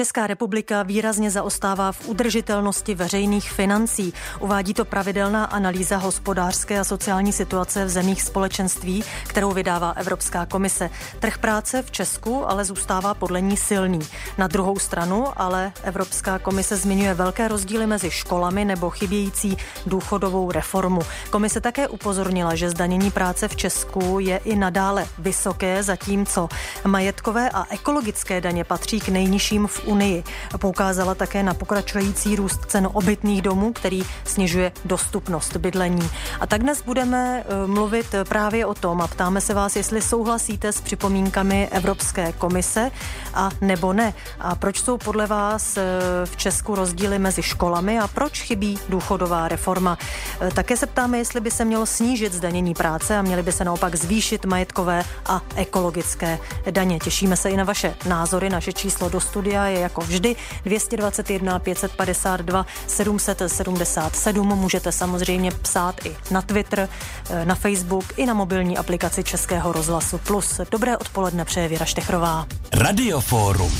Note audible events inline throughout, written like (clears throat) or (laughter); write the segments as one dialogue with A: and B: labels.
A: Česká republika výrazně zaostává v udržitelnosti veřejných financí. Uvádí to pravidelná analýza hospodářské a sociální situace v zemích společenství, kterou vydává Evropská komise. Trh práce v Česku ale zůstává podle ní silný. Na druhou stranu ale Evropská komise zmiňuje velké rozdíly mezi školami nebo chybějící důchodovou reformu. Komise také upozornila, že zdanění práce v Česku je i nadále vysoké, zatímco majetkové a ekologické daně patří k nejnižším v Unii. Poukázala také na pokračující růst cen obytných domů, který snižuje dostupnost bydlení. A tak dnes budeme eh, mluvit právě o tom a ptáme se vás, jestli souhlasíte s připomínkami Evropské komise a nebo ne. A proč jsou podle vás eh, v Česku rozdíly mezi školami a proč chybí důchodová reforma. Eh, také se ptáme, jestli by se mělo snížit zdanění práce a měly by se naopak zvýšit majetkové a ekologické daně. Těšíme se i na vaše názory. Naše číslo do studia je jako vždy 221 552 777. Můžete samozřejmě psát i na Twitter, eh, na Facebook i na mobilní aplikaci Českého rozhlasu Plus. Dobré odpoledne přeje Věra Štechrová. Radioforum.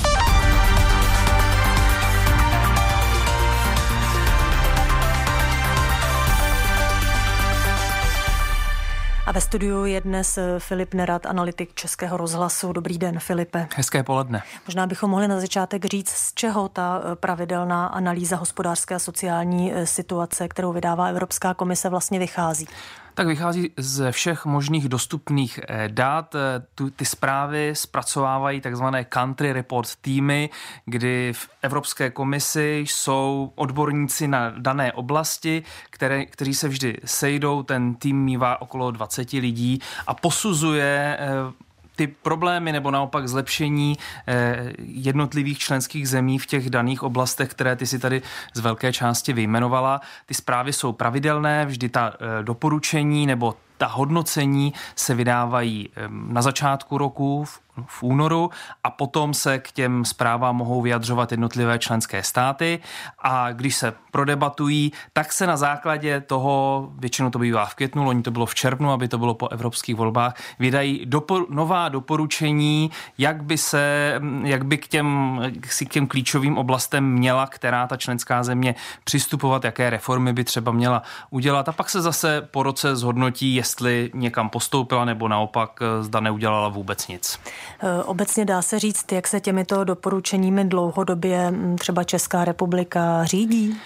A: A ve studiu je dnes eh, Filip Nerad, analytik Českého rozhlasu. Dobrý den, Filipe.
B: Hezké poledne.
A: Možná bychom mohli na začátek říct, z čeho ta eh, pravidelná analýza hospodářské a sociální eh, situace, kterou vydává Evropská komise, vlastně vychází
B: tak vychází ze všech možných dostupných eh, dat. Eh, tu, ty zprávy zpracovávají takzvané country report týmy, kdy v Evropské komisi jsou odborníci na dané oblasti, které, kteří se vždy sejdou. Ten tým mývá okolo 20 lidí a posuzuje eh, ty problémy nebo naopak zlepšení eh, jednotlivých členských zemí v těch daných oblastech, které ty si tady z velké části vyjmenovala. Ty zprávy jsou pravidelné, vždy ta eh, doporučení nebo ta hodnocení se vydávají na začátku roku, v v únoru a potom se k těm zprávám mohou vyjadřovat jednotlivé členské státy. A když se prodebatují, tak se na základě toho, většinou to bývá v květnu, loni to bylo v červnu, aby to bylo po evropských volbách, vydají dopor, nová doporučení, jak by se, jak by k těm, k těm klíčovým oblastem měla, která ta členská země přistupovat, jaké reformy by třeba měla udělat. A pak se zase po roce zhodnotí, jestli někam postoupila nebo naopak zda neudělala vůbec nic.
A: Eh, obecně dá se říct, jak se těmito doporučeními dlouhodobě hm, třeba Česká republika řídí?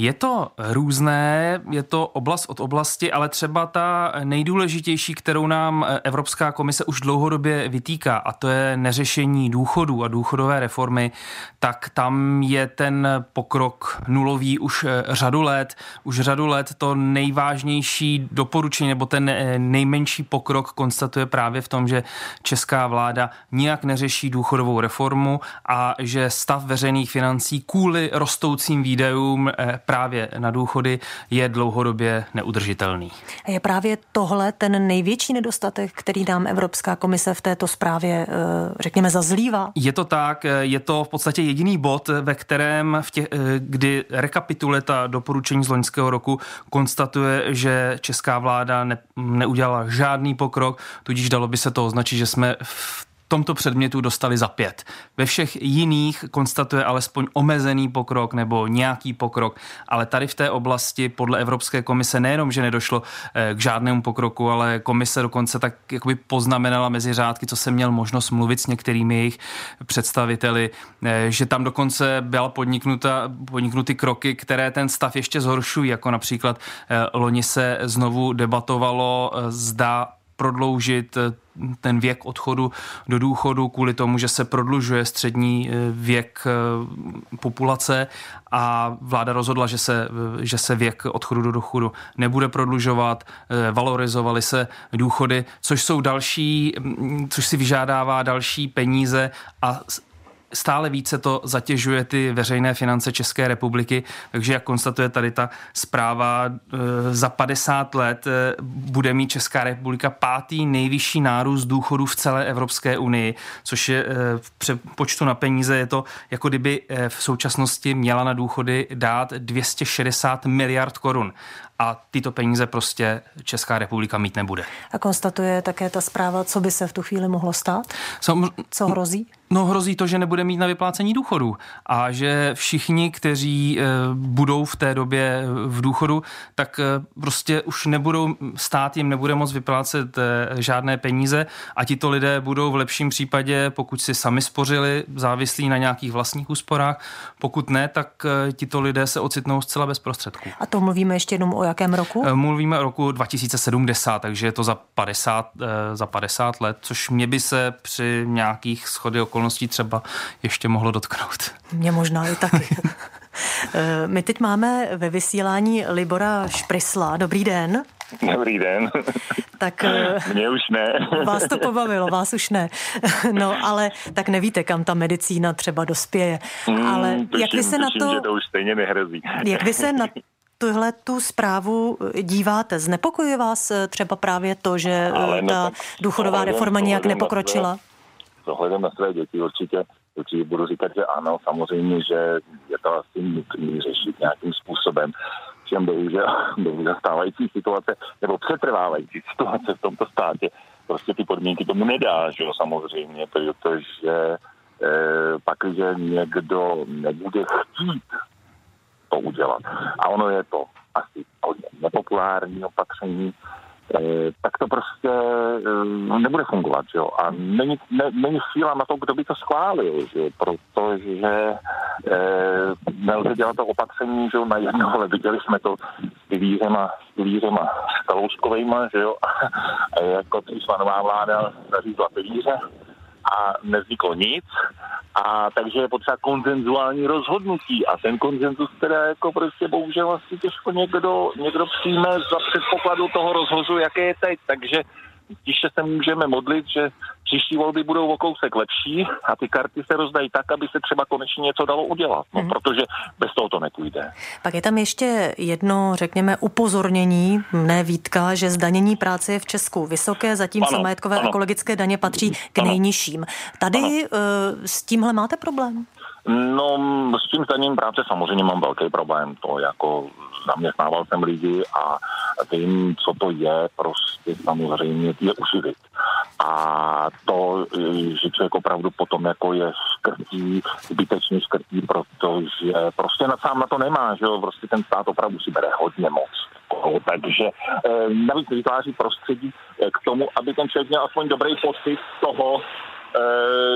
B: Je to různé, je to oblast od oblasti, ale třeba ta nejdůležitější, kterou nám Evropská komise už dlouhodobě vytýká, a to je neřešení důchodů a důchodové reformy, tak tam je ten pokrok nulový už řadu let. Už řadu let to nejvážnější doporučení nebo ten nejmenší pokrok konstatuje právě v tom, že česká vláda nijak neřeší důchodovou reformu a že stav veřejných financí kvůli rostoucím výdajům právě na důchody je dlouhodobě neudržitelný.
A: Je právě tohle ten největší nedostatek, který nám Evropská komise v této zprávě, eh, řekněme, zazlívá?
B: Je to tak, je to v podstatě jediný bod, ve kterém, v těch, eh, kdy rekapituluje ta doporučení z loňského roku, konstatuje, že česká vláda ne, neudělala žádný pokrok, tudíž dalo by se to označit, že jsme v tomto předmětu dostali za pět. Ve všech jiných konstatuje alespoň omezený pokrok nebo nějaký pokrok, ale tady v té oblasti podle Evropské komise nejenom, že nedošlo eh, k žádnému pokroku, ale komise dokonce tak jakoby poznamenala mezi řádky, co jsem měl možnost mluvit s některými jejich představiteli, eh, že tam dokonce byla podniknuta, podniknuty kroky, které ten stav ještě zhoršují, jako například eh, loni se znovu debatovalo, zda prodloužit eh, ten věk odchodu do důchodu kvůli tomu, že se prodlužuje střední eh, věk eh, populace. A vláda rozhodla, že se, že se věk odchodu do důchodu nebude prodlužovat, valorizovaly se důchody, což jsou další, mm, což si vyžádává další peníze a stále více to zatěžuje ty veřejné finance České republiky, takže jak konstatuje tady ta zpráva, e, za 50 let e, bude mít Česká republika pátý nejvyšší nárůst důchodů v celé Evropské unii, což je e, v přepočtu na peníze je to, jako kdyby v současnosti měla na důchody dát 260 miliard korun a tyto peníze prostě Česká republika mít nebude.
A: A konstatuje také ta zpráva, co by se v tu chvíli mohlo stát?
B: Sam...
A: Co hrozí?
B: No hrozí to, že nebude mít na vyplácení důchodu a že všichni, kteří eh, budou v té době v důchodu, tak eh, prostě už nebudou, stát jim nebude moct vyplácet eh, žádné peníze a tito lidé budou v lepším případě, pokud si sami spořili, závislí na nějakých vlastních úsporách, pokud ne, tak tito lidé se ocitnou zcela bez prostředků.
A: A to mluvíme ještě jenom o jakém roku?
B: Mluvíme o roku 2070, takže je to za 50, za 50 let, což mě by se při nějakých schody okolností třeba ještě mohlo dotknout.
A: Mě možná i taky. (laughs) Eh, my teď máme ve vysílání Libora Šprisla. Dobrý den.
C: Dobrý den.
A: Tak
C: mě už ne. (laughs)
A: Vás to pobavilo, vás už ne. (laughs) No, ale tak nevíte, kam ta medicína třeba dospěje.
C: Hmm,
A: ale
C: tuším, jak vy se tuším, na to... že to už stejně nehrozí.
A: Jak vy se na tuhle tu zprávu díváte? Znepokojuje vás eh, třeba právě to, že ale ta důchodová reforma nějak nepokročila? Své
C: s ohledem na své děti určitě, určitě budu říkat, že ano, samozřejmě, že je to asi nutné řešit nějakým způsobem. Všem bohužel, (laughs) bohužel stávající situace, nebo přetrvávající situace v tomto státě, prostě ty podmínky tomu nedá, že jo, samozřejmě, protože eh, pak, že někdo nebude chtít to udělat. A ono je to asi hodně nepopulární opatření, tak to prostě eh, nebude fungovat, jo. A není, ne, není síla na to, kdo by to schválil, že protože e, nelze dělat to opatření, že jo, na jedno, ale viděli jsme to s pilířema, s pilířema s že jo, (laughs) a, jako tříčlanová vláda zařízla pilíře a nevzniklo nic. A takže je potřeba konzenzuální rozhodnutí. A ten konzenzus teda jako prostě bohužel asi těžko někdo, někdo přijme za předpokladu toho rozhozu, jaké je teď, takže tiše se můžeme modlit, že příští volby budou o kousek lepší a ty karty se rozdají tak, aby se třeba konečně něco dalo udělat, no, hmm. protože bez toho to nepůjde.
A: Pak je tam ještě jedno, řekněme, upozornění, ne výtka, že zdanění práce je v Česku vysoké, zatímco ano, majetkové ano. ekologické daně patří k ano. nejnižším. Tady ano. Uh, s tímhle máte problém?
C: No, s tím zdaněním práce samozřejmě mám velký problém. To jako zaměstnával jsem lidi a vím, co to je, prostě samozřejmě je uživit. A to, že člověk opravdu potom jako je škrtí, zbytečně škrtí, protože prostě na sám na to nemá, že jo, prostě ten stát opravdu si bere hodně moc. Takže eh, navíc vytváří prostředí eh, k tomu, aby ten člověk měl aspoň dobrý pocit toho,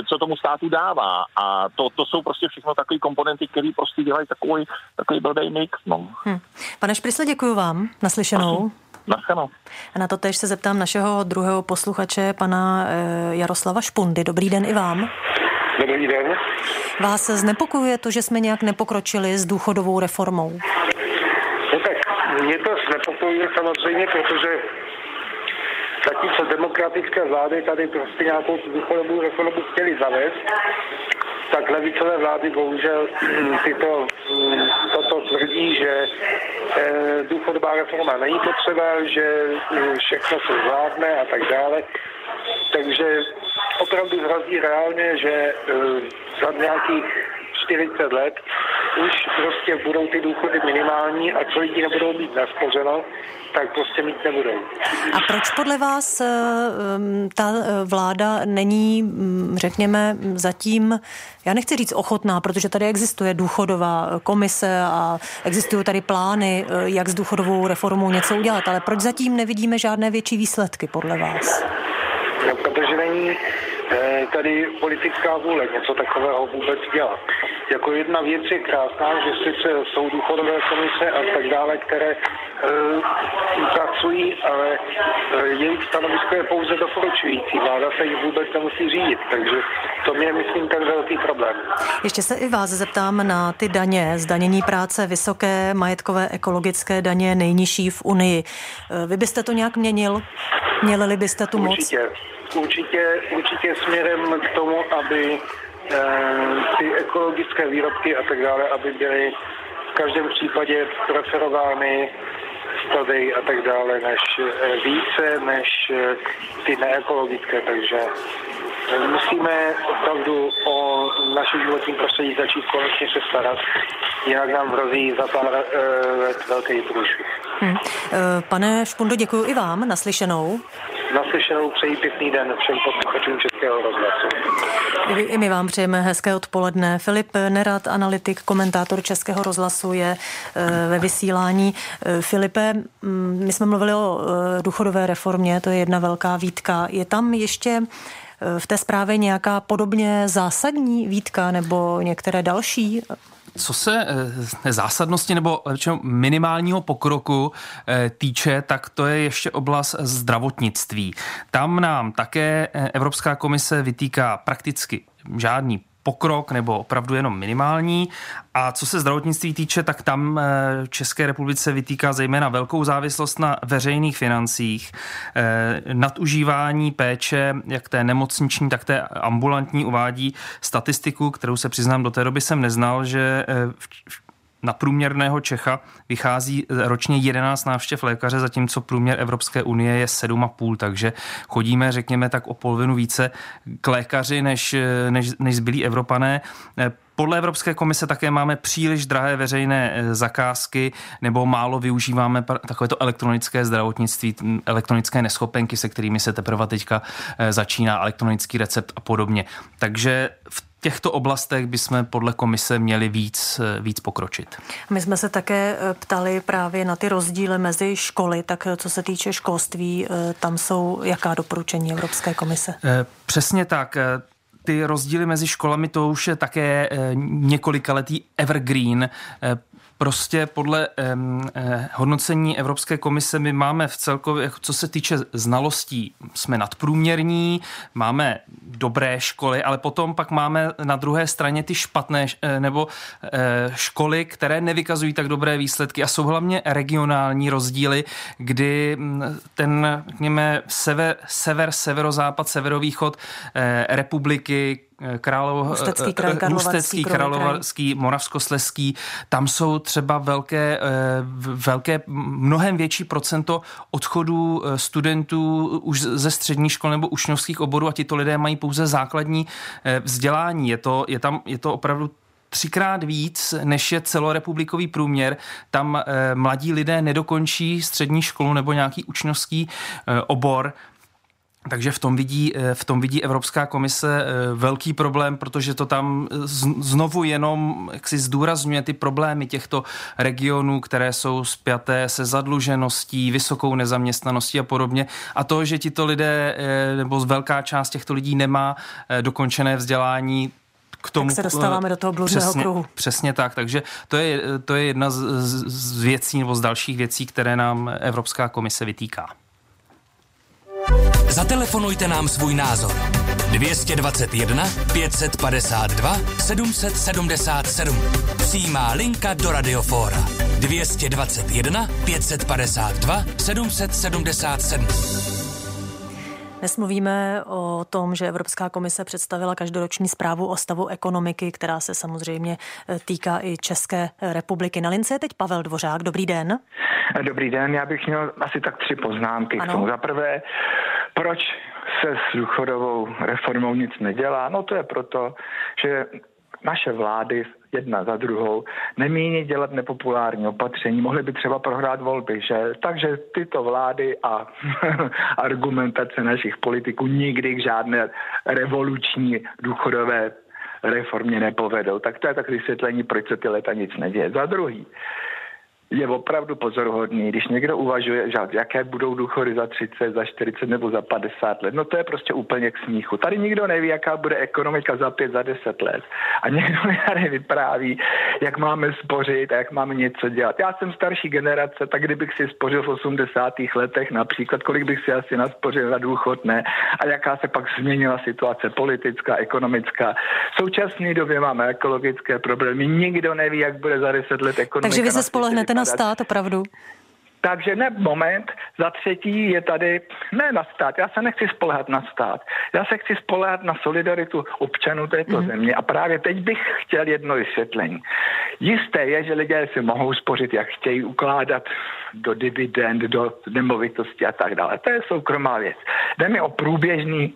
C: co tomu státu dává. A to, to jsou prostě všechno takové komponenty, které prostě dělají takový, takový blbý mix. No. Hm.
A: Pane Šprisle, děkuji vám. Naslyšenou.
C: Naschledanou.
A: A na to tež se zeptám našeho druhého posluchače, pana eh, Jaroslava Špundy. Dobrý den i vám.
D: Dobrý den.
A: Vás znepokojuje to, že jsme nějak nepokročili s důchodovou reformou?
D: No tak mě to znepokojuje samozřejmě, protože zatímco demokratické vlády tady prostě nějakou důchodovou reformu chtěli zavést, tak levicové vlády bohužel (clears throat) tyto, toto tvrdí, že eh, důchodová reforma není potřeba, že eh, všechno se zvládne a tak dále. Takže opravdu hrozí reálně, že eh, za nějakých 40 let už prostě budou ty důchody minimální a co lidi nebudou mít naspořeno, tak prostě mít nebudou.
A: A proč podle vás eh, ta eh, vláda není, mm, řekněme, zatím, já nechci říct ochotná, protože tady existuje důchodová komise a existují tady plány, eh, jak s důchodovou reformou něco udělat, ale proč zatím nevidíme žádné větší výsledky podle vás?
D: No, protože není tady politická vůle něco takového vůbec dělat. Jako jedna věc je krásná, že sice jsou důchodové komise a tak dále, které uh, pracují, ale uh, jejich stanovisko je pouze doporučující. Vláda se jich vůbec nemusí řídit, takže to je, myslím, ten velký problém.
A: Ještě se i vás zeptám na ty daně. Zdanění práce vysoké, majetkové, ekologické daně nejnižší v Unii. Vy byste to nějak měnil? Měli byste tu moc?
D: Určitě, určitě, směrem k tomu, aby Eh, ty ekologické výrobky a tak dále, aby byly v každém případě preferovány stady a tak dále, než eh, více, než eh, ty neekologické, takže musíme opravdu o naše životní prostředí začít konečně se starat, jinak nám hrozí za pár let velký průšvih. Hmm.
A: Pane Špundo, děkuji i vám naslyšenou.
D: Naslyšenou přeji pěkný den všem posluchačům Českého rozhlasu.
A: I my vám přejeme hezké odpoledne. Filip Nerad, analytik, komentátor Českého rozhlasu, je eh, ve vysílání. Eh, Filipe, mm, my jsme mluvili o eh, důchodové reformě, to je jedna velká výtka. Je tam ještě v té zprávě nějaká podobně zásadní výtka nebo některé další?
B: Co se eh, zásadnosti nebo minimálního pokroku eh, týče, tak to je ještě oblast zdravotnictví. Tam nám také eh, Evropská komise vytýká prakticky žádný pokrok nebo opravdu jenom minimální. A co se zdravotnictví týče, tak tam eh, České republice vytýká zejména velkou závislost na veřejných financích, eh, nadužívání péče, jak té nemocniční, tak té ambulantní uvádí statistiku, kterou se přiznám do té doby jsem neznal, že eh, na průměrného Čecha vychází ročně 11 návštěv lékaře, zatímco průměr Evropské unie je 7,5, takže chodíme, řekněme, tak o polovinu více k lékaři než, než, než zbylí Evropané. Podle Evropské komise také máme příliš drahé veřejné eh, zakázky nebo málo využíváme takovéto elektronické zdravotnictví, elektronické neschopenky, se kterými se teprve teďka eh, začíná, elektronický recept a podobně. Takže v těchto oblastech bychom podle komise měli víc, víc pokročit.
A: My jsme se také eh, ptali právě na ty rozdíly mezi školy, tak eh, co se týče školství, eh, tam jsou jaká doporučení Evropské komise?
B: Přesně tak ty rozdíly mezi školami, to už je také několikaletý evergreen prostě podle eh, hodnocení Evropské komise my máme v celkově, co se týče znalostí, jsme nadprůměrní, máme dobré školy, ale potom pak máme na druhé straně ty špatné eh, nebo eh, školy, které nevykazují tak dobré výsledky a jsou hlavně regionální rozdíly, kdy hm, ten, řekněme, sever, sever severozápad, severovýchod eh, republiky, Králov,
A: Ústecký kraj,
B: Ústecký, Karlovarský, Moravskosleský, tam jsou třeba velké, eh, velké, mnohem větší procento odchodů eh, studentů už ze střední škol nebo učňovských oborů a tito lidé mají pouze základní eh, vzdělání. Je to, je tam, je to opravdu třikrát víc, než je celorepublikový průměr. Tam e, mladí lidé nedokončí střední školu nebo nějaký učňovský e, obor. Takže v tom, vidí, eh, v tom vidí Evropská komise eh, velký problém, protože to tam znovu jenom jak si zdůrazňuje ty problémy těchto regionů, které jsou spjaté se zadlužeností, vysokou nezaměstnaností a podobně. A to, že tito lidé, eh, nebo velká část těchto lidí nemá dokončené vzdělání,
A: k tomu, tak se dostáváme do toho bludného
B: přesně,
A: kruhu.
B: Přesně tak, takže to je, to je jedna z, z věcí nebo z dalších věcí, které nám Evropská komise vytýká.
E: Zatelefonujte nám svůj názor. 221 552 777. Přijímá linka do Radiofóra. 221 552 777.
A: Dnes mluvíme o tom, že Evropská komise představila každoroční zprávu o stavu ekonomiky, která se samozřejmě eh, týká i České republiky. Na lince je teď Pavel Dvořák. Dobrý den.
F: Dobrý den, já bych měl asi tak tři poznámky ano. k tomu. Za prvé, proč se s důchodovou reformou nic nedělá? No to je proto, že naše vlády jedna za druhou nemíní dělat nepopulární opatření, mohly by třeba prohrát volby, že? Takže tyto vlády a (laughs) argumentace našich politiků nikdy k žádné revoluční důchodové reformě nepovedou. Tak to je tak vysvětlení, proč se ty leta nic neděje. Za druhý, je opravdu pozoruhodný, když někdo uvažuje, že jaké budou důchody za 30, za 40 nebo za 50 let. No to je prostě úplně k smíchu. Tady nikdo neví, jaká bude ekonomika za 5, za 10 let. A někdo (laughs) tady vypráví, jak máme spořit a jak máme něco dělat. Já jsem starší generace, tak kdybych si spořil v 80. letech například, kolik bych si asi naspořil na důchod, ne? A jaká se pak změnila situace politická, ekonomická. V současné době máme ekologické problémy. Nikdo neví, jak bude za 10 let ekonomika.
A: Takže vy se spolehnete na na stát opravdu?
F: Takže ne, moment. Za třetí je tady, ne na stát, já se nechci spolehat na stát. Já se chci spolehat na solidaritu občanů této mm. země a právě teď bych chtěl jedno vysvětlení. Jisté je, že lidé si mohou spořit, jak chtějí ukládat do dividend, do nemovitosti a tak dále. To je soukromá věc. Jde mi o průběžný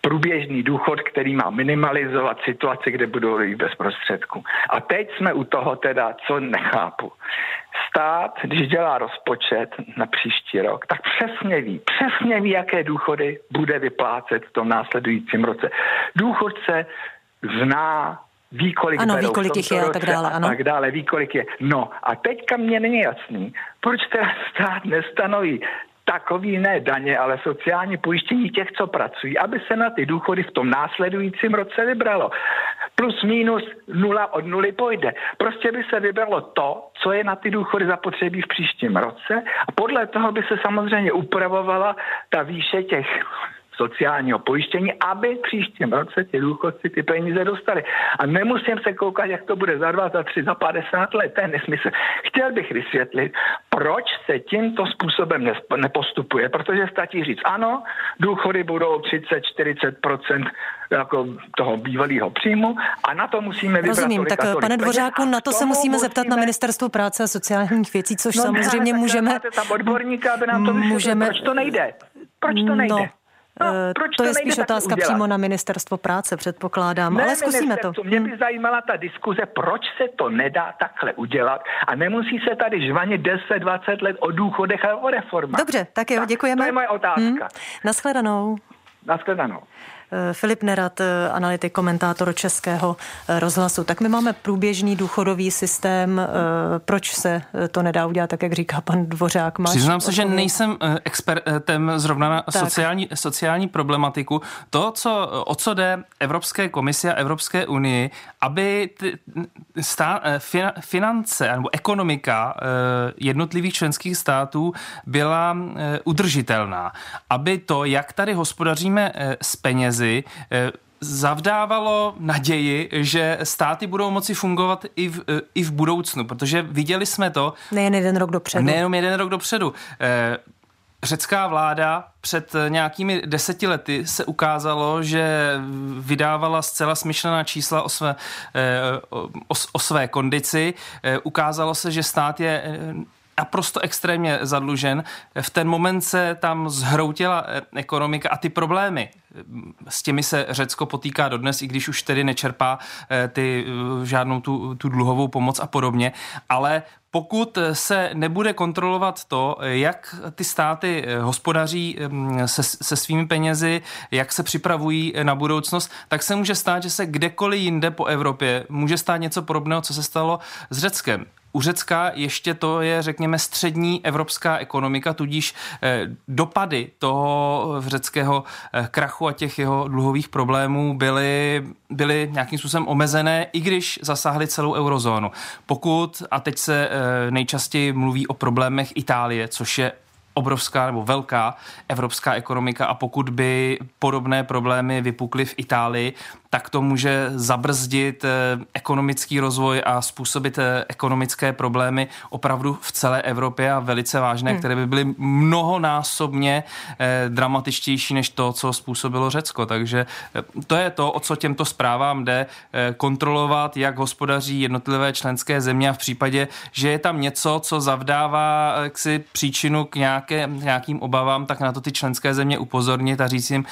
F: průběžný důchod, který má minimalizovat situaci, kde budou lidi bez prostředků. A teď jsme u toho teda, co nechápu. stát, když dělá rozpočet na příští rok, tak přesně ví, přesně ví, jaké důchody bude vyplácet v tom následujícím roce. Důchodce zná ví, kolik
A: ano, ví, kolik jich je a tak dále. Ano.
F: A tak dále, ví, kolik je. No a teďka mě není jasný, proč teda stát nestanoví takový ne daně, ale sociální pojištění těch, co pracují, aby se na ty důchody v tom následujícím roce vybralo. Plus minus nula od nuly pojde. Prostě by se vybralo to, co je na ty důchody zapotřebí v příštím roce a podle toho by se samozřejmě upravovala ta výše těch sociálního pojištění, aby v příštím roce ti důchodci ty peníze dostali. A nemusím se koukat, jak to bude za dva, za tři, za 50 let, to je nesmysl. Chtěl bych vysvětlit, proč se tímto způsobem nepostupuje, protože stačí říct, ano, důchody budou 30-40% jako toho bývalého příjmu a na to musíme vybrat
A: Rozumím, tak tolik pane Dvořáku, na to se musíme zeptat na ministerstvo práce a sociálních věcí, což no, samozřejmě
F: ne,
A: můžeme...
F: Tam odborníka, aby nám to můžeme... proč to nejde? Proč to nejde? No.
A: No, eh, proč to, to je spíš otázka udělat? přímo na ministerstvo práce, předpokládám,
F: ne,
A: ale zkusíme to.
F: Mě by hm. zajímala ta diskuze, proč se to nedá takhle udělat a nemusí se tady žvanit 10-20 let o důchodech a o reformách.
A: Dobře, tak jo, děkujeme. Tak,
F: to je moje otázka. Hmm.
A: Naschledanou.
F: Naschledanou.
A: Eh, Filip Nerat, eh, analytik, komentátor Českého eh, rozhlasu. Tak my máme průběžný důchodový systém. Proč se to nedá udělat, tak jak říká pan Dvořák?
B: Máš Přiznám se, že nejsem expertem zrovna na sociální, sociální problematiku. To, co, o co jde Evropské komisi a Evropské unii, aby ty, stá, finance nebo ekonomika jednotlivých členských států byla udržitelná. Aby to, jak tady hospodaříme s penězi, krizi eh, zavdávalo naději, že státy budou moci fungovat i v, eh, i v budoucnu, protože viděli jsme to.
A: Nejen jeden rok dopředu.
B: Nejenom jeden rok dopředu. Eh, řecká vláda před nějakými deseti lety se ukázalo, že vydávala zcela smyšlená čísla o své, o, o své kondici. Ukázalo se, že stát je naprosto extrémně zadlužen. V ten moment se tam zhroutila ekonomika a ty problémy, s těmi se Řecko potýká dodnes, i když už tedy nečerpá eh, ty, eh, žádnou tu, tu dluhovou pomoc a podobně, ale pokud se nebude kontrolovat to, jak ty státy eh, hospodaří se, se svými penězi, jak se připravují na budoucnost, tak se může stát, že se kdekoliv jinde po Evropě může stát něco podobného, co se stalo s Řeckem. U Řecka ještě to je, řekněme, střední evropská ekonomika, tudíž eh, dopady toho řeckého eh, krachu a těch jeho dluhových problémů byly, byly nějakým způsobem omezené, i když zasáhly celou eurozónu. Pokud, a teď se eh, nejčastěji mluví o problémech Itálie, což je obrovská nebo velká evropská ekonomika a pokud by podobné problémy vypukly v Itálii, tak to může zabrzdit eh, ekonomický rozvoj a způsobit eh, ekonomické problémy opravdu v celé Evropě a velice vážné, hmm. které by byly mnohonásobně eh, dramatičtější než to, co způsobilo Řecko. Takže to je to, o co těmto zprávám jde, kontrolovat, jak hospodaří jednotlivé členské země a v případě, že je tam něco, co zavdává si příčinu k nějaké, nějakým obavám, tak na to ty členské země upozornit a říct jim,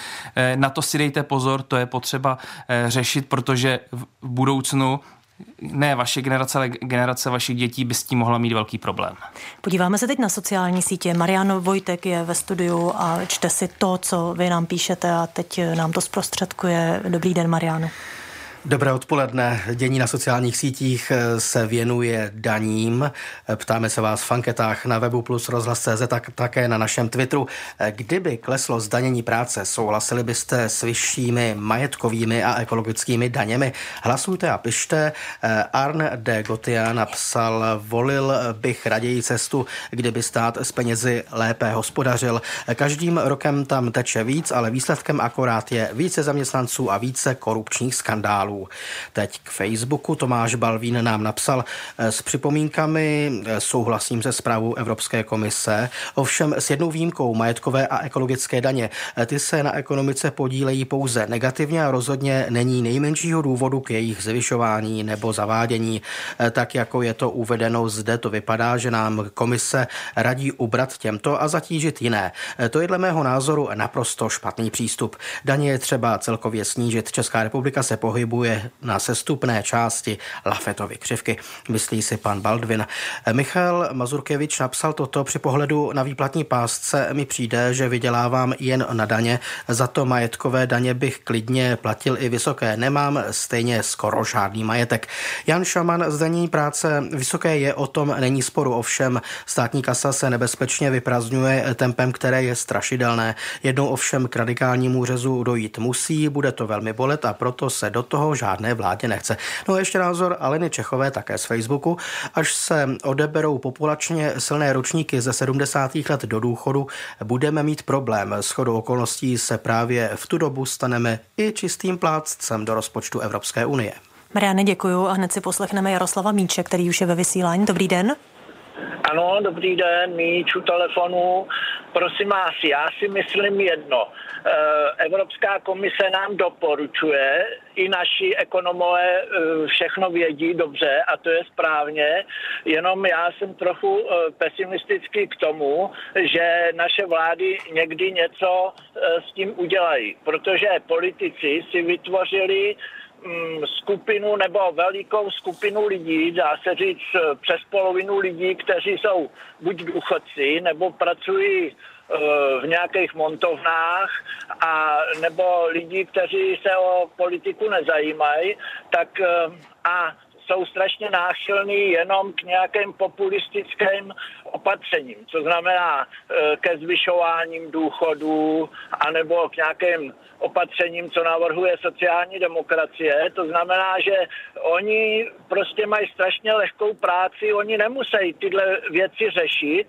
B: na to si dejte pozor, to je potřeba řešit, protože v budoucnu ne vaše generace, ale generace vašich dětí by s tím mohla mít velký problém.
A: Podíváme se teď na sociální sítě. Marian Vojtek je ve studiu a čte si to, co vy nám píšete a teď nám to zprostředkuje. Dobrý den, Mariano.
G: Dobré odpoledne. Dění na sociálních sítích eh, se věnuje daním. Eh, ptáme se vás v anketách na webu plus rozhlas.cz, tak také na našem Twitteru. Eh, kdyby kleslo zdanění práce, souhlasili byste s vyššími majetkovými a ekologickými daněmi? Hlasujte a pište. Arn de Gotia napsal, volil bych raději cestu, kdyby stát s penězi lépe hospodařil. Každým rokem tam teče víc, ale výsledkem akorát je více zaměstnanců a více korupčních skandálů. Teď k Facebooku Tomáš Balvín nám napsal eh, s připomínkami, eh, souhlasím se zprávou Evropské komise, ovšem s jednou výjimkou majetkové a ekologické daně. Eh, ty se na ekonomice podílejí pouze negativně a rozhodně není nejmenšího důvodu k jejich zvyšování nebo zavádění. Tak jako je to uvedeno zde, to vypadá, že nám komise radí ubrat těmto a zatížit jiné. To je dle mého názoru naprosto špatný přístup. Daně je třeba celkově snížit. Česká republika se pohybuje parkuje na sestupné části Lafetovy křivky, myslí si pan Baldvin. Michal Mazurkevič napsal toto při pohledu na výplatní pásce mi přijde, že vydělávám jen na daně, za to majetkové daně bych klidně platil i vysoké. Nemám stejně skoro žádný majetek. Jan Šaman, zdanění práce vysoké je, o tom není sporu, ovšem státní kasa se nebezpečně vyprazňuje tempem, které je strašidelné. Jednou ovšem k radikálnímu řezu dojít musí, bude to velmi bolet a proto se do toho žádné vládě nechce. No a ještě názor Aleny Čechové také z Facebooku. Až se odeberou populačně silné ročníky ze 70. let do důchodu, budeme mít problém. S chodou okolností se právě v tu dobu staneme i čistým plátcem do rozpočtu Evropské unie.
A: Mariane, děkuju a hned si poslechneme Jaroslava Míče, který už je ve vysílání. Dobrý den.
H: Ano, dobrý den, míč u telefonu. Prosím vás, já si myslím jedno. Eh, Evropská komise nám doporučuje, i naši ekonomové eh, všechno vědí dobře a to je správně, jenom já jsem trochu eh, pesimistický k tomu, že naše vlády někdy něco s tím udělají, protože politici si vytvořili skupinu nebo velikou skupinu lidí, dá se říct eh, přes polovinu lidí, kteří jsou buď důchodci nebo pracují eh, v nějakých montovnách a nebo lidi, kteří se o politiku nezajímají, tak eh, a jsou strašně náchylní jenom k nějakým populistickým opatřením, co znamená ke zvyšováním důchodů anebo k nějakým opatřením, co navrhuje sociální demokracie. To znamená, že oni prostě mají strašně lehkou práci, oni nemusí tyhle věci řešit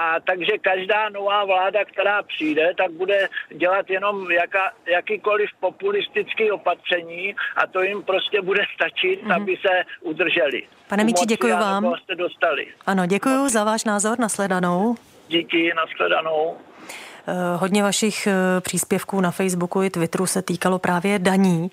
H: a takže každá nová vláda, která přijde, tak bude dělat jenom jaka, jakýkoliv populistický opatření a to jim prostě bude stačit, mm-hmm. aby se udrželi.
A: Pane Míči, děkuji vám.
H: Jste dostali.
A: Ano, děkuji za váš názor, nasledanou.
H: Díky, nasledanou.
A: Eh, hodně vašich eh, příspěvků na Facebooku i Twitteru se týkalo právě daní.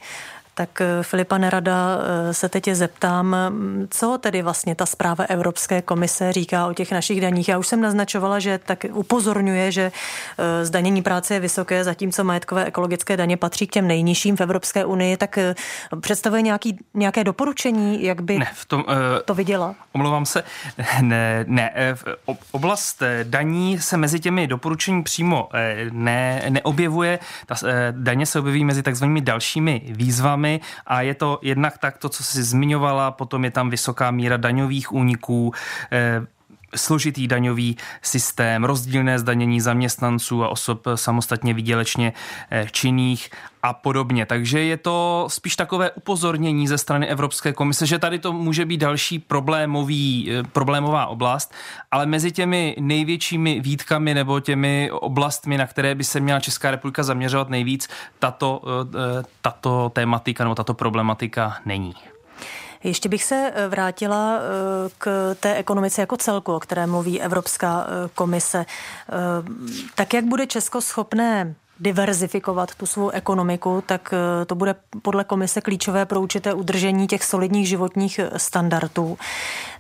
A: Tak eh, Filipa Nerada eh, se teď zeptám, mm, co tedy vlastně ta zpráva Evropské komise říká o těch našich daních. Já už jsem naznačovala, že tak upozorňuje, že eh, zdanění práce je vysoké, zatímco majetkové ekologické daně patří k těm nejnižším v Evropské unii, tak představuje nějaký, nějaké doporučení, jak by ne, v tom, to viděla?
B: Omlouvám se. Ne, ne, oblast daní se mezi těmi doporučení přímo ne, neobjevuje. Ta daně se objeví mezi takzvanými dalšími výzvami, firmy a je to jednak tak, to, co jsi zmiňovala, potom je tam vysoká míra daňových úniků, eh, složitý daňový systém, rozdílné zdanění zaměstnanců a osob samostatně výdělečně eh, činných a podobně. Takže je to spíš takové upozornění ze strany Evropské komise, že tady to může být další problémový, eh, problémová oblast, ale mezi těmi největšími výtkami nebo těmi oblastmi, na které by se měla Česká republika zaměřovat nejvíc, tato, eh, tato tématika nebo tato problematika není.
A: Ještě bych se eh, vrátila k té ekonomice jako celku, o které mluví Evropská komise. Tak jak bude Česko schopné diverzifikovat tu svou ekonomiku, tak eh, to bude podle komise klíčové pro určité udržení těch solidních životních eh, standardů.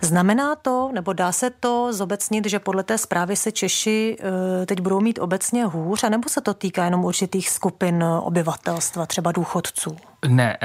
A: Znamená to, nebo dá se to zobecnit, že podle té zprávy se Češi eh, teď budou mít obecně hůř, anebo se to týká jenom určitých skupin obyvatelstva, třeba důchodců?
B: Ne,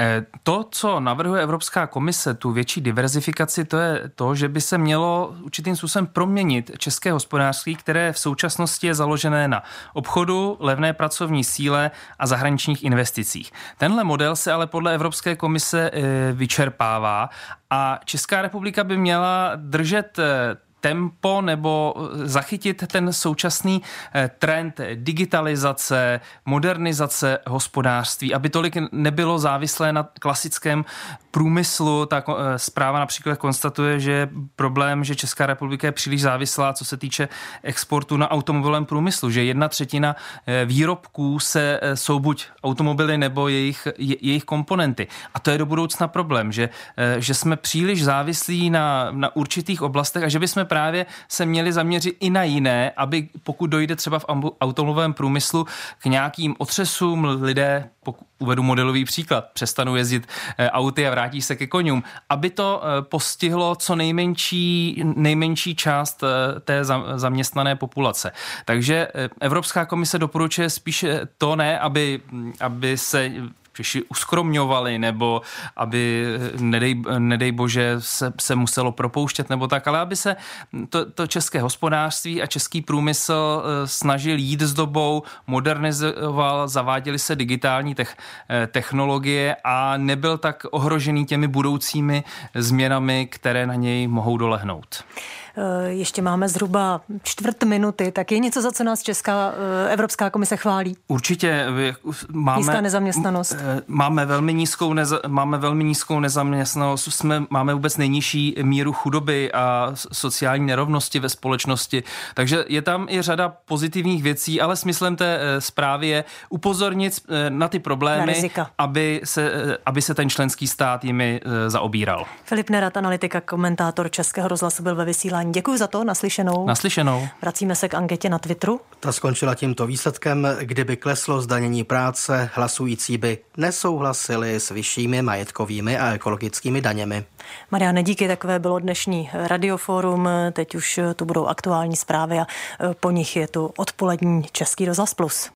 B: to, co navrhuje Evropská komise, tu větší diverzifikaci, to je to, že by se mělo určitým způsobem proměnit české hospodářství, které v současnosti je založené na obchodu, levné pracovní pracovní síle a zahraničních investicích. Tenhle model se ale podle Evropské komise eh, vyčerpává a Česká republika by měla držet eh, tempo nebo eh, zachytit ten současný eh, trend digitalizace, modernizace hospodářství, aby tolik nebylo závislé na klasickém průmyslu. Ta eh, zpráva například konstatuje, že je problém, že Česká republika je příliš závislá, co se týče exportu na automobilovém průmyslu, že jedna třetina výrobků se jsou buď automobily nebo jejich, jejich komponenty. A to je do budoucna problém, že, že jsme příliš závislí na, na určitých oblastech a že bychom právě se měli zaměřit i na jiné, aby pokud dojde třeba v automobilovém průmyslu k nějakým otřesům, lidé, pokud uvedu modelový příklad, přestanou jezdit eh, auty a vrátí se ke konům, aby to eh, postihlo co nejmenší, nejmenší část eh, té zaměstnané populace. Takže Evropská komise doporučuje spíše to ne, aby, aby se Češi uskromňovali, nebo aby, nedej, nedej bože, se, se muselo propouštět, nebo tak, ale aby se to, to české hospodářství a český průmysl eh, snažil jít s dobou, modernizoval, zaváděly se digitální tech, eh, technologie a nebyl tak ohrožený těmi budoucími změnami, které na něj mohou dolehnout.
A: Eh, ještě máme zhruba čtvrt minuty, tak je něco, za co nás Česká eh, Evropská komise chválí?
B: Určitě. Máme,
A: Nízká nezaměstnanost.
B: Eh, máme velmi nízkou, neza, máme velmi nízkou nezaměstnanost, jsme, máme vůbec nejnižší míru chudoby a sociální nerovnosti ve společnosti, takže je tam i řada pozitivních věcí, ale smyslem té zprávy je upozornit na ty problémy, na aby, se, aby se ten členský stát jimi zaobíral.
A: Filip Nerat, analytika, komentátor Českého rozhlasu, byl ve vysílání vysílání. Děkuji za to, naslyšenou.
B: Naslyšenou.
A: Vracíme se k anketě na Twitteru.
G: Ta skončila tímto výsledkem. Kdyby kleslo zdanění práce, hlasující by nesouhlasili s vyššími majetkovými a ekologickými daněmi.
A: Mariane, díky, takové bylo dnešní radioforum. Teď už tu budou aktuální zprávy a po nich je tu odpolední Český rozhlas plus.